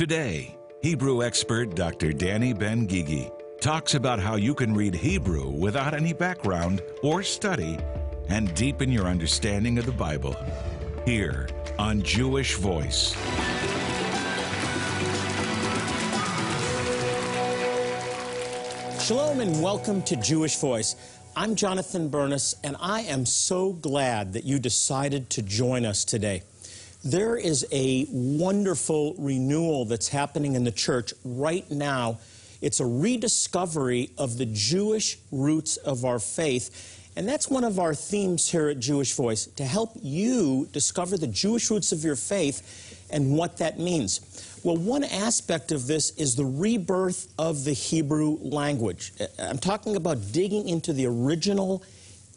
Today, Hebrew expert Dr. Danny Ben Gigi talks about how you can read Hebrew without any background or study and deepen your understanding of the Bible. Here on Jewish Voice. Shalom and welcome to Jewish Voice. I'm Jonathan Bernis, and I am so glad that you decided to join us today. There is a wonderful renewal that's happening in the church right now. It's a rediscovery of the Jewish roots of our faith. And that's one of our themes here at Jewish Voice to help you discover the Jewish roots of your faith and what that means. Well, one aspect of this is the rebirth of the Hebrew language. I'm talking about digging into the original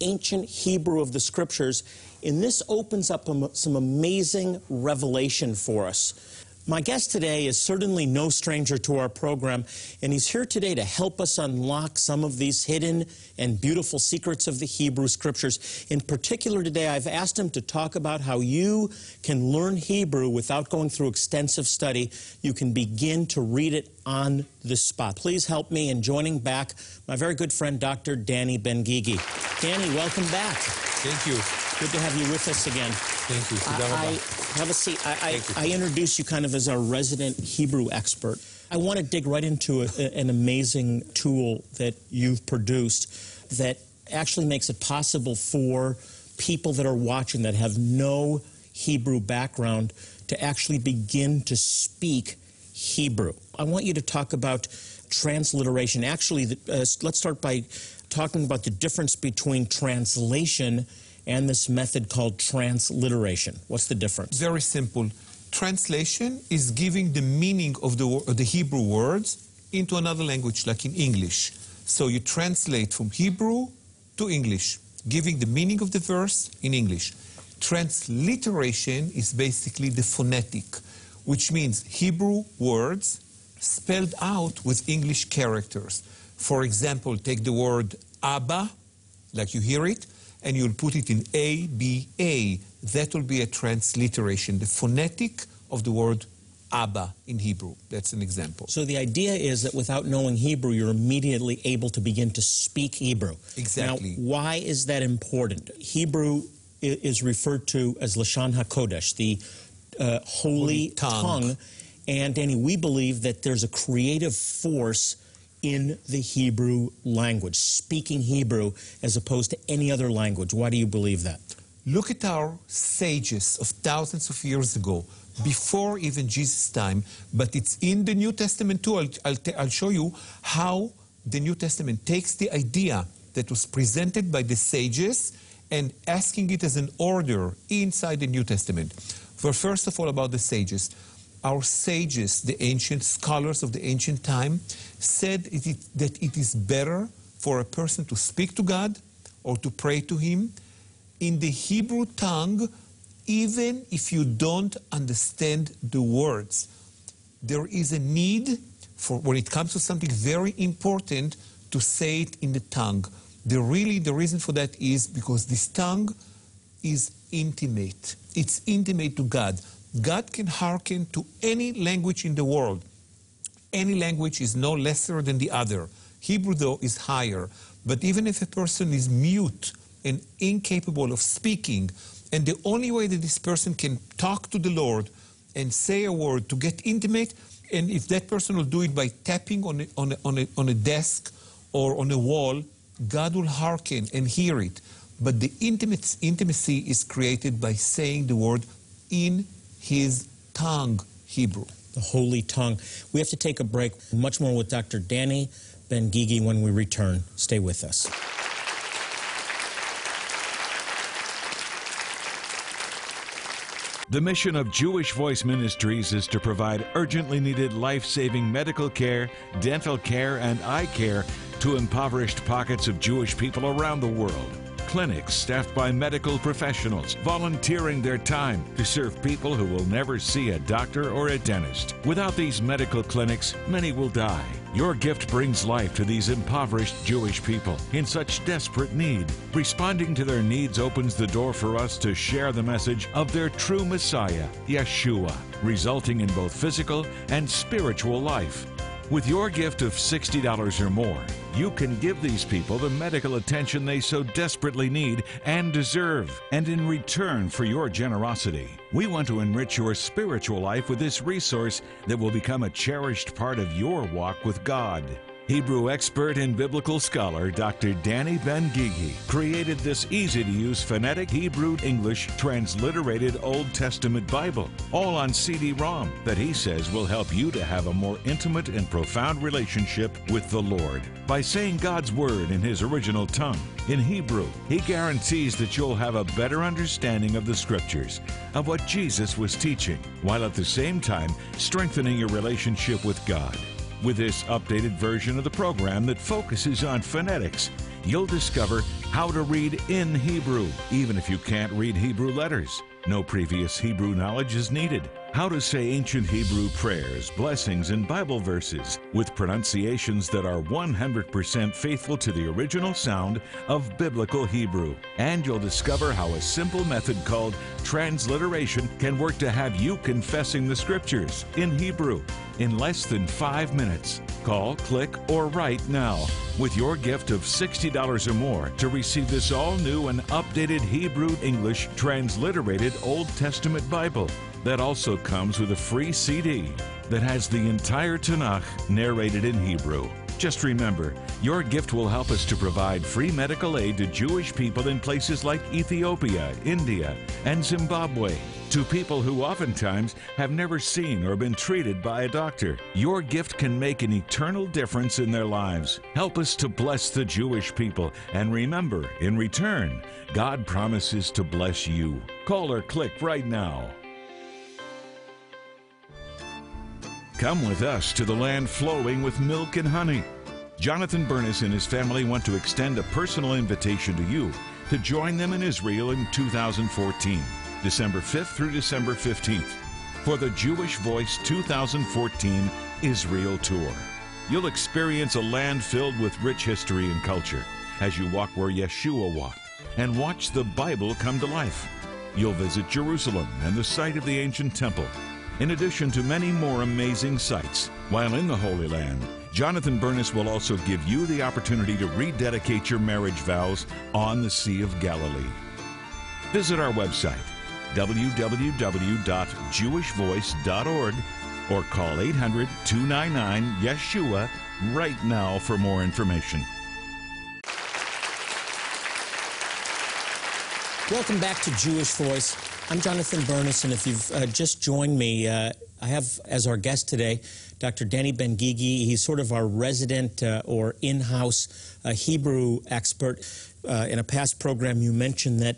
ancient Hebrew of the scriptures, and this opens up some amazing revelation for us. My guest today is certainly no stranger to our program, and he's here today to help us unlock some of these hidden and beautiful secrets of the Hebrew Scriptures. In particular, today I've asked him to talk about how you can learn Hebrew without going through extensive study. You can begin to read it on the spot. Please help me in joining back my very good friend, Dr. Danny Ben Gigi. Danny, welcome back. Thank you. Good to have you with us again. Thank you. I, I, have a seat. I, I, I introduce you kind of as our resident Hebrew expert. I want to dig right into a, an amazing tool that you've produced that actually makes it possible for people that are watching that have no Hebrew background to actually begin to speak Hebrew. I want you to talk about transliteration. Actually, uh, let's start by talking about the difference between translation and this method called transliteration. What's the difference? Very simple. Translation is giving the meaning of the, of the Hebrew words into another language, like in English. So you translate from Hebrew to English, giving the meaning of the verse in English. Transliteration is basically the phonetic, which means Hebrew words spelled out with English characters. For example, take the word Abba, like you hear it, and you'll put it in A, B, A. That will be a transliteration, the phonetic of the word Abba in Hebrew. That's an example. So the idea is that without knowing Hebrew, you're immediately able to begin to speak Hebrew. Exactly. Now, why is that important? Hebrew is referred to as Lashon HaKodesh, the uh, holy, holy tongue. tongue. And Danny, we believe that there's a creative force in the Hebrew language, speaking Hebrew as opposed to any other language. Why do you believe that? Look at our sages of thousands of years ago, before even Jesus' time, but it's in the New Testament too. I'll, I'll, I'll show you how the New Testament takes the idea that was presented by the sages and asking it as an order inside the New Testament. For first of all, about the sages our sages, the ancient scholars of the ancient time, said it, that it is better for a person to speak to God or to pray to Him in the Hebrew tongue, even if you don't understand the words. There is a need for, when it comes to something very important, to say it in the tongue. The really, the reason for that is because this tongue is intimate. It's intimate to God. God can hearken to any language in the world. Any language is no lesser than the other. Hebrew, though, is higher. But even if a person is mute and incapable of speaking, and the only way that this person can talk to the Lord and say a word to get intimate, and if that person will do it by tapping on a, on a, on a, on a desk or on a wall, God will hearken and hear it. But the intimate, intimacy is created by saying the word in his tongue, Hebrew. The holy tongue. We have to take a break. Much more with Dr. Danny Ben Gigi when we return. Stay with us. The mission of Jewish Voice Ministries is to provide urgently needed life saving medical care, dental care, and eye care to impoverished pockets of Jewish people around the world clinics staffed by medical professionals volunteering their time to serve people who will never see a doctor or a dentist. Without these medical clinics, many will die. Your gift brings life to these impoverished Jewish people in such desperate need. Responding to their needs opens the door for us to share the message of their true Messiah, Yeshua. resulting in both physical and spiritual life. With your gift of $60 or more, you can give these people the medical attention they so desperately need and deserve. And in return for your generosity, we want to enrich your spiritual life with this resource that will become a cherished part of your walk with God. Hebrew expert and biblical scholar Dr. Danny Ben Gigi created this easy to use phonetic Hebrew English transliterated Old Testament Bible, all on CD ROM, that he says will help you to have a more intimate and profound relationship with the Lord. By saying God's Word in his original tongue, in Hebrew, he guarantees that you'll have a better understanding of the Scriptures, of what Jesus was teaching, while at the same time strengthening your relationship with God. With this updated version of the program that focuses on phonetics, you'll discover how to read in Hebrew, even if you can't read Hebrew letters. No previous Hebrew knowledge is needed. How to say ancient Hebrew prayers, blessings, and Bible verses with pronunciations that are 100% faithful to the original sound of biblical Hebrew. And you'll discover how a simple method called transliteration can work to have you confessing the scriptures in Hebrew in less than five minutes. Call, click, or write now with your gift of $60 or more to receive this all new and updated Hebrew English transliterated Old Testament Bible. That also comes with a free CD that has the entire Tanakh narrated in Hebrew. Just remember, your gift will help us to provide free medical aid to Jewish people in places like Ethiopia, India, and Zimbabwe. To people who oftentimes have never seen or been treated by a doctor. Your gift can make an eternal difference in their lives. Help us to bless the Jewish people. And remember, in return, God promises to bless you. Call or click right now. Come with us to the land flowing with milk and honey. Jonathan Bernis and his family want to extend a personal invitation to you to join them in Israel in 2014, December 5th through December 15th, for the Jewish Voice 2014 Israel Tour. You'll experience a land filled with rich history and culture as you walk where Yeshua walked and watch the Bible come to life. You'll visit Jerusalem and the site of the ancient temple in addition to many more amazing sights. While in the Holy Land, Jonathan Bernis will also give you the opportunity to rededicate your marriage vows on the Sea of Galilee. Visit our website, www.jewishvoice.org, or call 800 299 Yeshua right now for more information. Welcome back to Jewish Voice. I'm Jonathan Bernis, and if you've uh, just joined me, uh, I have as our guest today Dr. Danny Ben Gigi. He's sort of our resident uh, or in house uh, Hebrew expert. Uh, in a past program, you mentioned that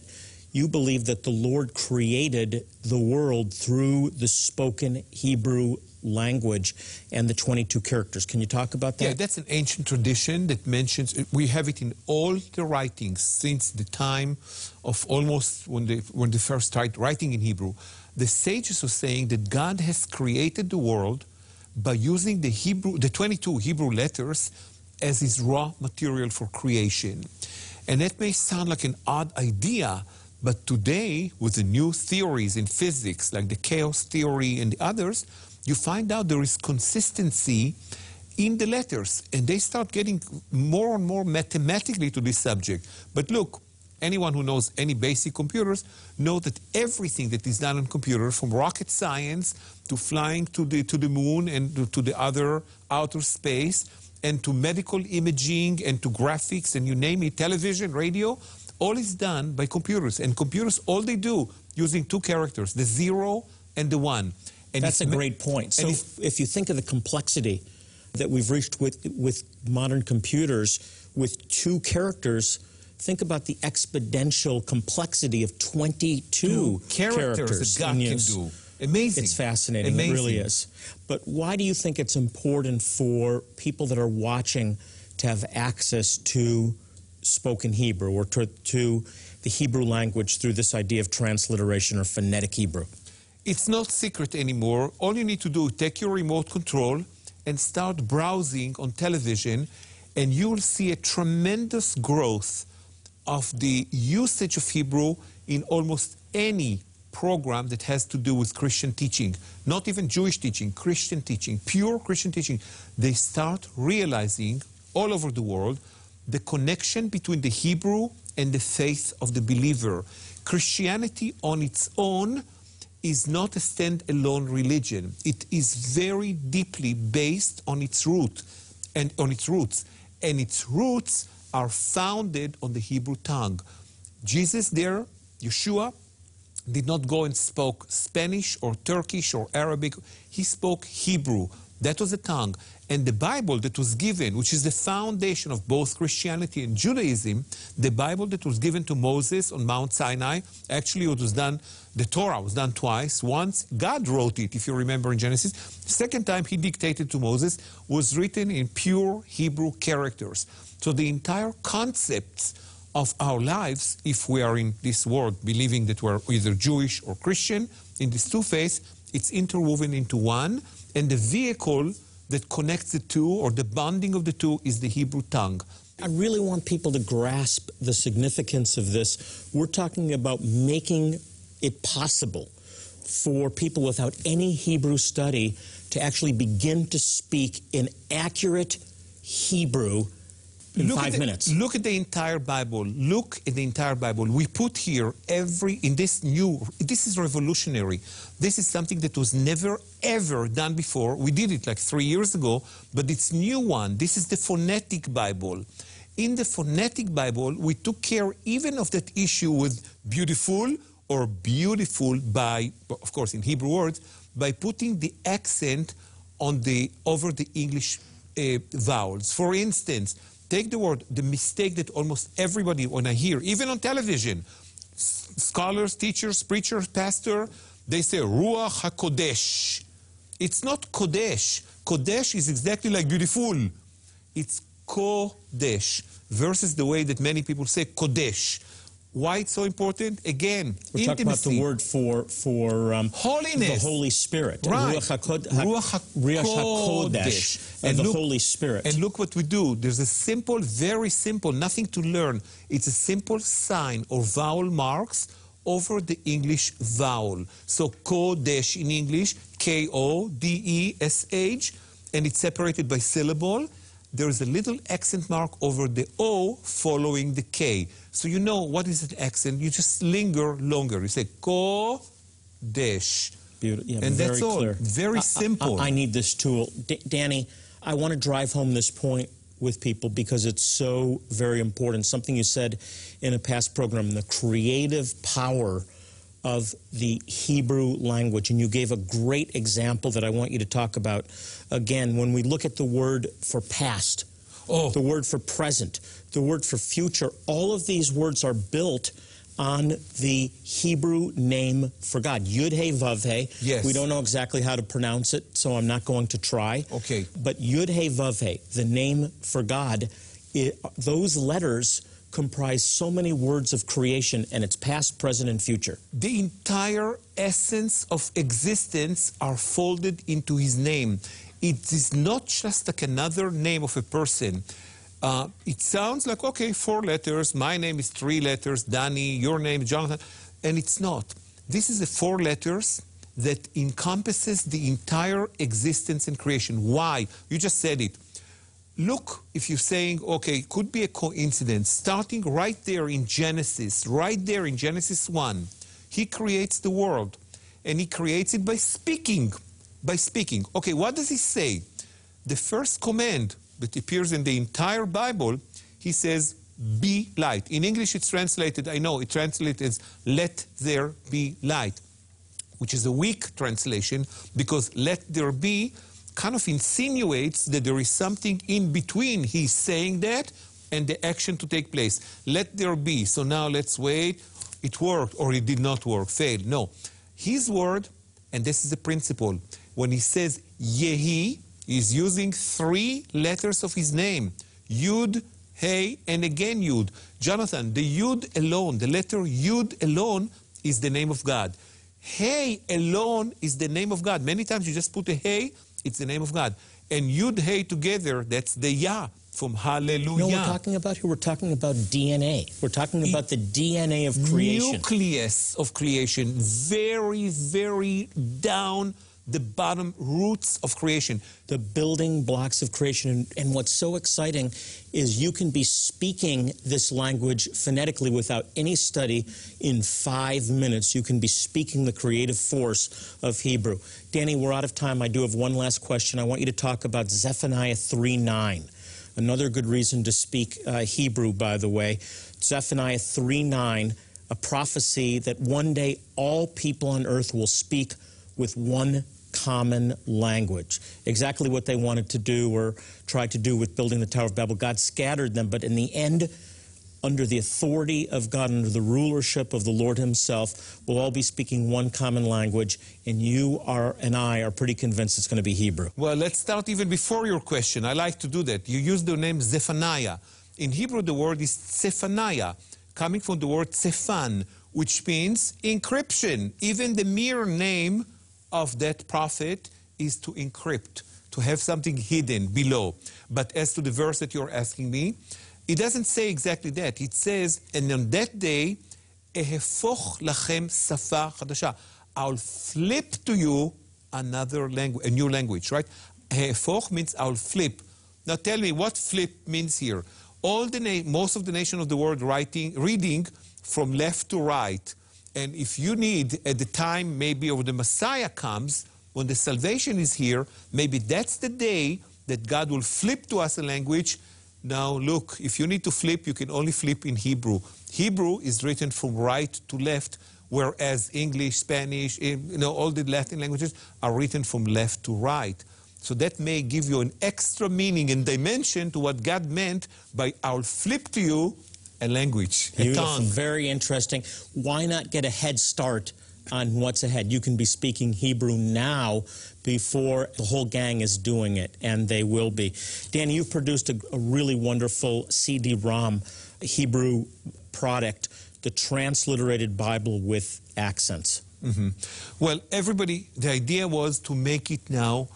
you believe that the Lord created the world through the spoken Hebrew language and the 22 characters. Can you talk about that? Yeah, that's an ancient tradition that mentions, we have it in all the writings since the time of almost when they, when they first started writing in Hebrew. The sages are saying that God has created the world by using the Hebrew, the 22 Hebrew letters as his raw material for creation. And that may sound like an odd idea, but today, with the new theories in physics, like the chaos theory and the others, you find out there is consistency in the letters, and they start getting more and more mathematically to this subject. But look, anyone who knows any basic computers know that everything that is done on computers, from rocket science to flying to the, to the moon and to the other outer space, and to medical imaging and to graphics and you name it, television, radio, all is done by computers. And computers, all they do, using two characters, the zero and the one. And That's a great point. So if, if you think of the complexity that we've reached with, with modern computers with two characters, think about the exponential complexity of 22 characters, characters that God can do. Amazing. It's fascinating. Amazing. It really is. But why do you think it's important for people that are watching to have access to spoken Hebrew or to, to the Hebrew language through this idea of transliteration or phonetic Hebrew? It's not secret anymore. All you need to do is take your remote control and start browsing on television, and you'll see a tremendous growth of the usage of Hebrew in almost any program that has to do with Christian teaching, not even Jewish teaching, Christian teaching, pure Christian teaching, they start realizing all over the world the connection between the Hebrew and the faith of the believer. Christianity on its own is not a standalone religion. It is very deeply based on its root and on its roots. And its roots are founded on the Hebrew tongue. Jesus there, Yeshua, did not go and spoke Spanish or Turkish or Arabic. He spoke Hebrew. That was the tongue. And the Bible that was given, which is the foundation of both Christianity and Judaism, the Bible that was given to Moses on Mount Sinai, actually it was done, the Torah was done twice. Once God wrote it, if you remember in Genesis. Second time he dictated to Moses, was written in pure Hebrew characters. So the entire concepts of our lives, if we are in this world believing that we're either Jewish or Christian, in these two faiths, it's interwoven into one, and the vehicle that connects the two or the bonding of the two is the Hebrew tongue. I really want people to grasp the significance of this. We're talking about making it possible for people without any Hebrew study to actually begin to speak in accurate Hebrew in look five the, minutes. Look at the entire Bible. Look at the entire Bible. We put here every in this new. This is revolutionary. This is something that was never ever done before. We did it like three years ago, but it's new one. This is the phonetic Bible. In the phonetic Bible, we took care even of that issue with beautiful or beautiful by, of course, in Hebrew words, by putting the accent on the over the English uh, vowels. For instance, take the word, the mistake that almost everybody, when I hear, even on television, scholars, teachers, preachers, pastor, they say Ruach HaKodesh. It's not Kodesh. Kodesh is exactly like beautiful. It's Kodesh versus the way that many people say Kodesh. Why it's so important? Again, We're talking about the word for for um, Holiness. the Holy Spirit, Right. Ruach HaKod- Ruach Ha- Ruach HaKodesh, And and the look- Holy Spirit. And look what we do. There's a simple, very simple, nothing to learn. It's a simple sign or vowel marks over the English vowel. So Kodesh in English, K O D E S H, and it's separated by syllable. There's a little accent mark over the O following the K. So you know what is an accent. You just linger longer. You say Kodesh. Beautiful. Yeah, And that's all. clear. Very I- I- simple. I, need this tool. D- Danny, I want to drive home this point with people because it's so very important. Something you said in a past program, the creative power of the Hebrew language. And you gave a great example that I want you to talk about. Again, when we look at the word for past, Oh. the word for present, the word for future, all of these words are built on the Hebrew name for God. Yud He Vav He. Yes. We don't know exactly how to pronounce it, so I'm not going to try. Okay. But Yud He Vav He, the name for God, it, those letters comprise so many words of creation, and it's past, present, and future. the entire essence of existence are folded into his name. It is not just like another name of a person. Uh, it sounds like, okay, four letters, my name is three letters, Danny, your name Jonathan, and it's not. This is the four letters that encompasses the entire existence and creation. Why? You just said it. Look, if you're saying, okay, it could be a coincidence, starting right there in Genesis, right there in Genesis 1, he creates the world and he creates it by speaking. By speaking. Okay, what does he say? The first command that appears in the entire Bible, he says, be light. In English, it's translated, I know, it translates as let there be light which is a weak translation because let there be kind of insinuates that there is something in between he's saying that and the action to take place. Let there be. So now let's wait. It worked or it did not work, failed. No. His word, and this is the principle, when he says Yehi, he's using three letters of his name Yud, Hey, and again Yud. Jonathan, the Yud alone, the letter Yud alone is the name of God. Hey alone is the name of God. Many times you just put a hey it's the name of God. And Yud Hey together, that's the Yah from Hallelujah. No, we're talking about here. We're talking about DNA. We're talking about the DNA of creation. Nucleus of creation, very, very down the bottom roots of creation. The building blocks of creation. And, and, what's so exciting is you can be speaking this language phonetically without any study in five minutes. You can be speaking the creative force of Hebrew. Danny, we're out of time. I do have one last question. I want you to talk about Zephaniah 3 9. Another good reason to speak uh, Hebrew, by the way. Zephaniah 3 9, a prophecy that one day all people on earth will speak with one common language. Exactly what they wanted to do or tried to do with building the Tower of Babel. God scattered them, but in the end, under the authority of God, under the rulership of the Lord Himself, we'll all be speaking one common language, and you are and I are pretty convinced it's going to be Hebrew. Well, let's start even before your question. I like to do that. You use the name Zephaniah. In Hebrew, the word is Zephaniah, coming from the word Zephan, which means encryption. Even the mere name of that prophet is to encrypt, to have something hidden below. But as to the verse that you're asking me, it doesn't say exactly that. It says, and on that day. I'll flip to you another language, a new language, right? Ehefoch means I'll flip. Now tell me what flip means here. All the most of the nation of the world writing, reading from left to right. And if you need, at the time maybe of the Messiah comes, when the salvation is here, maybe that's the day that God will flip to us a language. Now, look, if you need to flip, you can only flip in Hebrew. Hebrew is written from right to left, whereas English, Spanish, eh, you know, all the Latin languages are written from left to right. So that may give you an extra meaning and dimension to what God meant by I'll flip to you a language, a Beautiful, tongue. very interesting. Why not get a head start on what's ahead? You can be speaking Hebrew now before the whole gang is doing it, and they will be. Danny, you've produced a, a really wonderful CD-ROM Hebrew product, the transliterated Bible with accents. Mm-hmm. Well, everybody, the idea was to make it now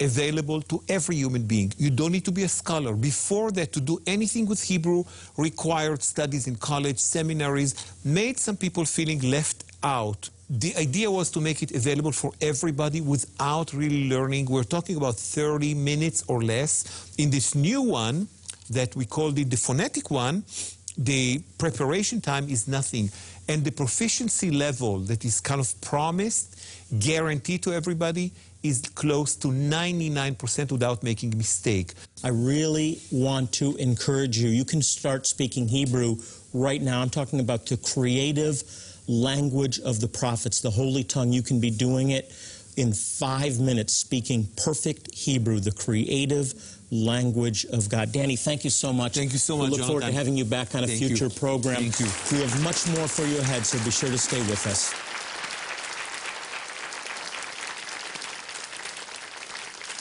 available to every human being. You don't need to be a scholar. Before that, to do anything with Hebrew required studies in college, seminaries, made some people feeling left out. The idea was to make it available for everybody without really learning. We're talking about 30 minutes or less. In this new one, that we called it the phonetic one, the preparation time is nothing. And the proficiency level that is kind of promised, guaranteed to everybody, is close to 99% without making a mistake. I really want to encourage you. You can start speaking Hebrew right now. I'm talking about the creative language of the prophets, the holy tongue. You can be doing it in five minutes, speaking perfect Hebrew, the creative language of God. Danny, thank you so much. Thank you so much. we look forward to having you back on a Thank future you. program. Thank you. We have much more for you ahead, so be sure to stay with us.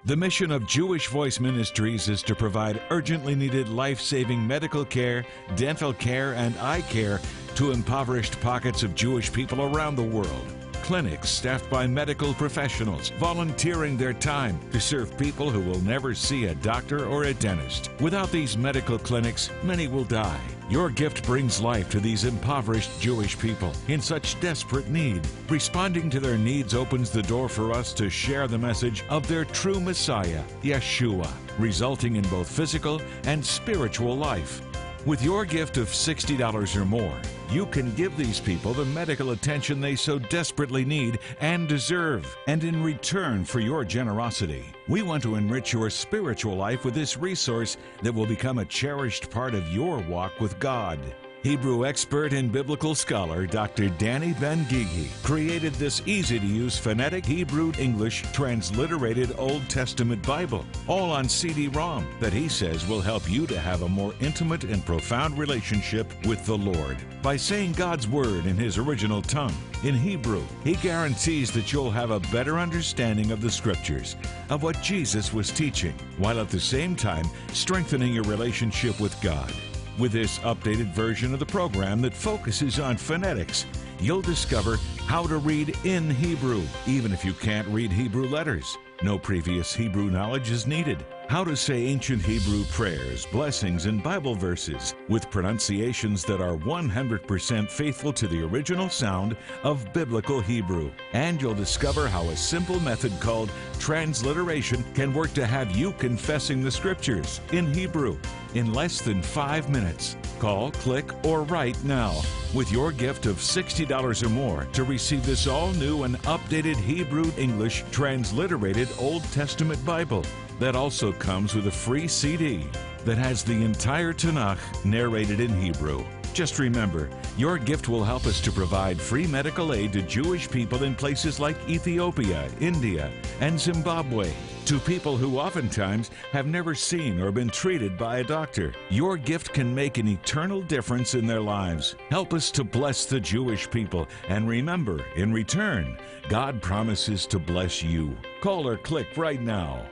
The mission of Jewish Voice Ministries is to provide urgently needed life saving medical care, dental care, and eye care to impoverished pockets of Jewish people around the world. Clinics staffed by medical professionals volunteering their time to serve people who will never see a doctor or a dentist. Without these medical clinics, many will die. Your gift brings life to these impoverished Jewish people in such desperate need. Responding to their needs opens the door for us to share the message of their true Messiah, Yeshua, resulting in both physical and spiritual life. With your gift of $60 or more, you can give these people the medical attention they so desperately need and deserve. And in return for your generosity, we want to enrich your spiritual life with this resource that will become a cherished part of your walk with God. Hebrew expert and biblical scholar Dr. Danny Ben Gigi created this easy to use phonetic Hebrew English transliterated Old Testament Bible, all on CD ROM, that he says will help you to have a more intimate and profound relationship with the Lord. By saying God's Word in his original tongue, in Hebrew, he guarantees that you'll have a better understanding of the Scriptures, of what Jesus was teaching, while at the same time strengthening your relationship with God. With this updated version of the program that focuses on phonetics, you'll discover how to read in Hebrew, even if you can't read Hebrew letters. No previous Hebrew knowledge is needed. How to say ancient Hebrew prayers, blessings, and Bible verses with pronunciations that are 100% faithful to the original sound of biblical Hebrew. And you'll discover how a simple method called transliteration can work to have you confessing the scriptures in Hebrew in less than five minutes. Call, click, or write now with your gift of $60 or more to receive this all new and updated Hebrew English transliterated Old Testament Bible. That also comes with a free CD that has the entire Tanakh narrated in Hebrew. Just remember, your gift will help us to provide free medical aid to Jewish people in places like Ethiopia, India, and Zimbabwe. To people who oftentimes have never seen or been treated by a doctor. Your gift can make an eternal difference in their lives. Help us to bless the Jewish people. And remember, in return, God promises to bless you. Call or click right now.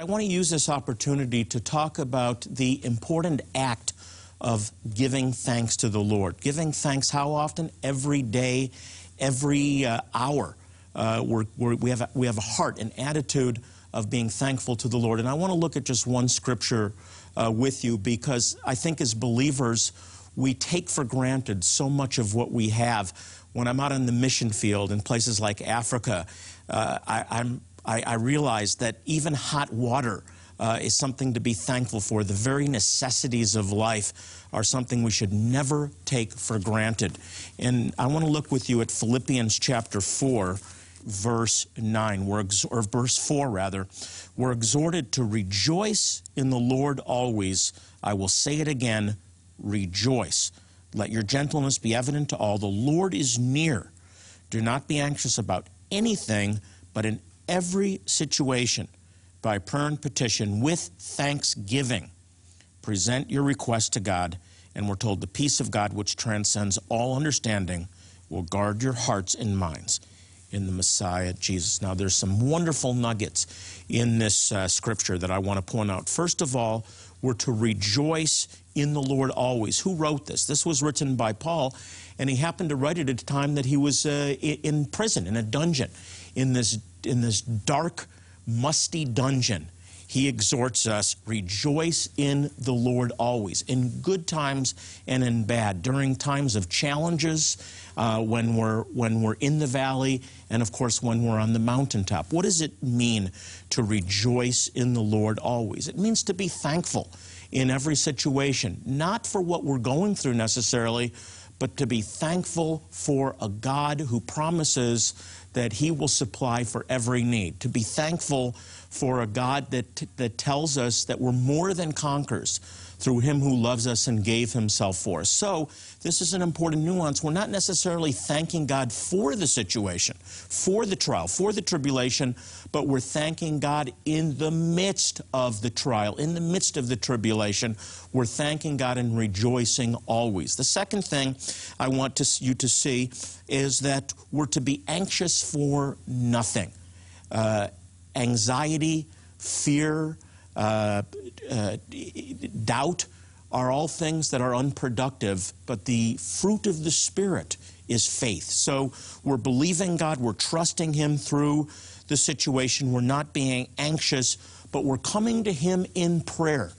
I want to use this opportunity to talk about the important act of giving thanks to the Lord. Giving thanks how often? Every day, every uh, hour. Uh, we're, we're, we, have a, we have a heart, an attitude of being thankful to the Lord. And I want to look at just one scripture uh, with you because I think as believers, we take for granted so much of what we have. When I'm out on the mission field in places like Africa, uh, I, I'm I, I realized that even hot water uh, is something to be thankful for. The very necessities of life are something we should never take for granted. And I want to look with you at Philippians chapter 4, verse 9, we're or verse 4 rather. We're exhorted to rejoice in the Lord always. I will say it again, rejoice. Let your gentleness be evident to all. The Lord is near. Do not be anxious about anything, but in every situation by prayer and petition with thanksgiving. Present your request to God, and we're told the peace of God, which transcends all understanding, will guard your hearts and minds in the Messiah Jesus. Now, there's some wonderful nuggets in this uh, scripture that I want to point out. First of all, we're to rejoice in the Lord always. Who wrote this? This was written by Paul, and he happened to write it at a time that he was uh, in prison, in a dungeon, in this in this dark, musty dungeon, he exhorts us rejoice in the Lord always, in good times and in bad, during times of challenges, uh, when, we're, when we're in the valley, and of course when we're on the mountaintop. What does it mean to rejoice in the Lord always? It means to be thankful in every situation, not for what we're going through necessarily, but to be thankful for a God who promises that He will supply for every need. To be thankful for a God that, that tells us that we're more than conquerors through him who loves us and gave himself for us. So, this is an important nuance. We're not necessarily thanking God for the situation, for the trial, for the tribulation, but we're thanking God in the midst of the trial, in the midst of the tribulation. We're thanking God and rejoicing always. The second thing I want to, you to see is that we're to be anxious for nothing. Uh, anxiety, fear, uh, uh, doubt are all things that are unproductive, but the fruit of the Spirit is faith. So we're believing God, we're trusting Him through the situation, we're not being anxious, but we're coming to Him in prayer.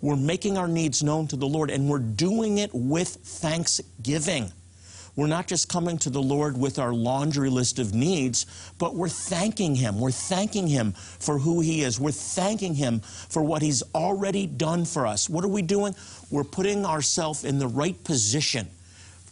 We're making our needs known to the Lord, and we're doing it with thanksgiving. We're not just coming to the Lord with our laundry list of needs, but we're thanking Him. We're thanking Him for who He is. We're thanking Him for what He's already done for us. What are we doing? We're putting ourselves in the right position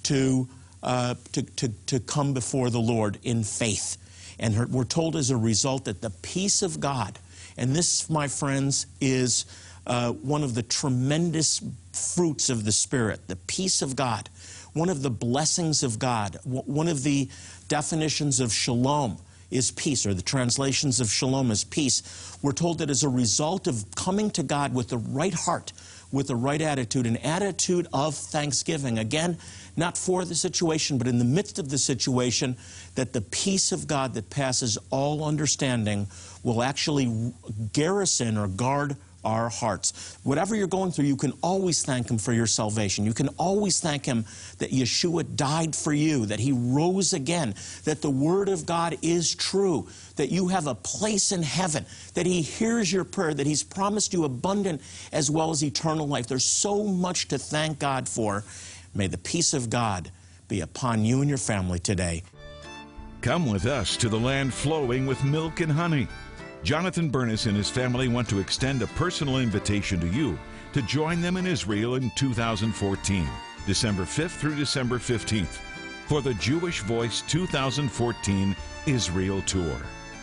to, uh, to, to, to come before the Lord in faith. And we're told as a result that the peace of God, and this, my friends, is uh, one of the tremendous fruits of the Spirit, the peace of God one of the blessings of God, one of the definitions of shalom is peace, or the translations of shalom is peace. We're told that as a result of coming to God with the right heart, with the right attitude, an attitude of thanksgiving. Again, not for the situation, but in the midst of the situation, that the peace of God that passes all understanding will actually garrison or guard our hearts. Whatever you're going through, you can always thank Him for your salvation. You can always thank Him that Yeshua died for you, that He rose again, that the Word of God is true, that you have a place in heaven, that He hears your prayer, that He's promised you abundant as well as eternal life. There's so much to thank God for. May the peace of God be upon you and your family today. Come with us to the land flowing with milk and honey. Jonathan Bernis and his family want to extend a personal invitation to you to join them in Israel in 2014, December 5th through December 15th, for the Jewish Voice 2014 Israel Tour.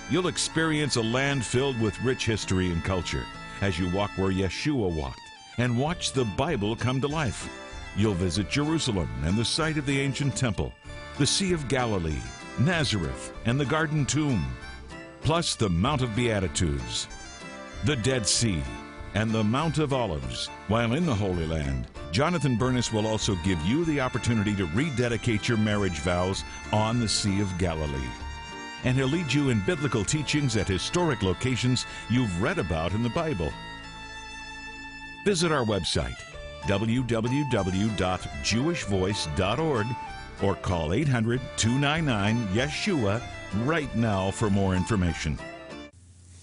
You'll experience a land filled with rich history and culture as you walk where Yeshua walked and watch the Bible come to life. You'll visit Jerusalem and the site of the ancient temple, the Sea of Galilee, Nazareth, and the Garden Tomb plus the Mount of Beatitudes, the Dead Sea, and the Mount of Olives. While in the Holy Land, Jonathan Bernis will also give you the opportunity to rededicate your marriage vows on the Sea of Galilee. And he'll lead you in biblical teachings at historic locations you've read about in the Bible. Visit our website, www.jewishvoice.org, or call 800 299 Yeshua right now for more information.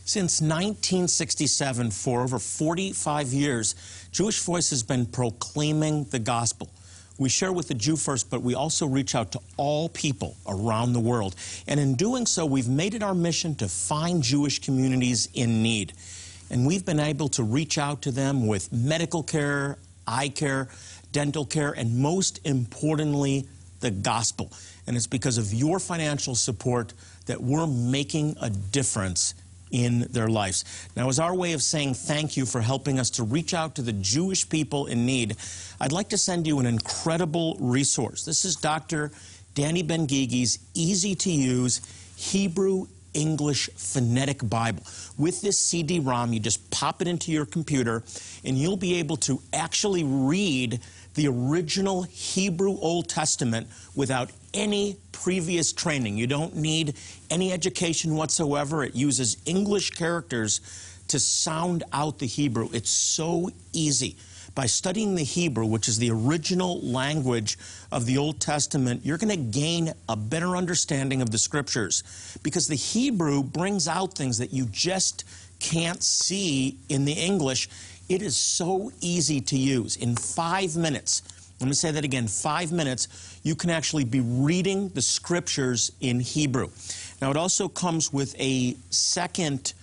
Since 1967, for over 45 years, Jewish Voice has been proclaiming the gospel. We share with the Jew first, but we also reach out to all people around the world. And in doing so, we've made it our mission to find Jewish communities in need. And we've been able to reach out to them with medical care, eye care, dental care, and most importantly, the gospel. And it's because of your financial support that we're making a difference in their lives. Now, as our way of saying thank you for helping us to reach out to the Jewish people in need, I'd like to send you an incredible resource. This is Dr. Danny Ben-Gigi's easy to use Hebrew English Phonetic Bible. With this CD ROM, you just pop it into your computer and you'll be able to actually read the original Hebrew Old Testament without any previous training. You don't need any education whatsoever. It uses English characters to sound out the Hebrew. It's so easy. By studying the Hebrew, which is the original language of the Old Testament, you're going to gain a better understanding of the Scriptures because the Hebrew brings out things that you just can't see in the English. It is so easy to use. In five minutes, let me say that again, five minutes, you can actually be reading the scriptures in Hebrew. Now, it also comes with a second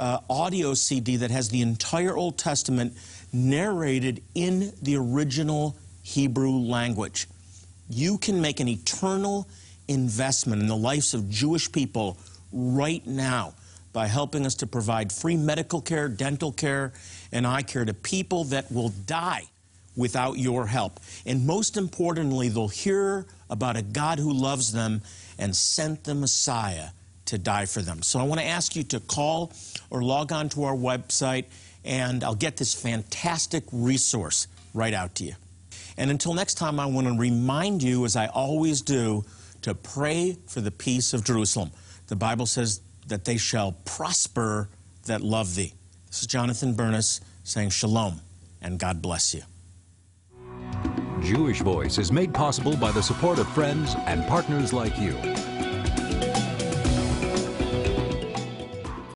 uh, audio CD that has the entire Old Testament narrated in the original Hebrew language. You can make an eternal investment in the lives of Jewish people right now by helping us to provide free medical care, dental care, and eye care to people that will die without your help. And most importantly, they'll hear about a God who loves them and sent the Messiah to die for them. So I want to ask you to call or log on to our website, and I'll get this fantastic resource right out to you. And until next time, I want to remind you, as I always do, to pray for the peace of Jerusalem. The Bible says that they shall prosper that love thee. This is Jonathan Bernis saying shalom and God bless you. Jewish Voice is made possible by the support of friends and partners like you.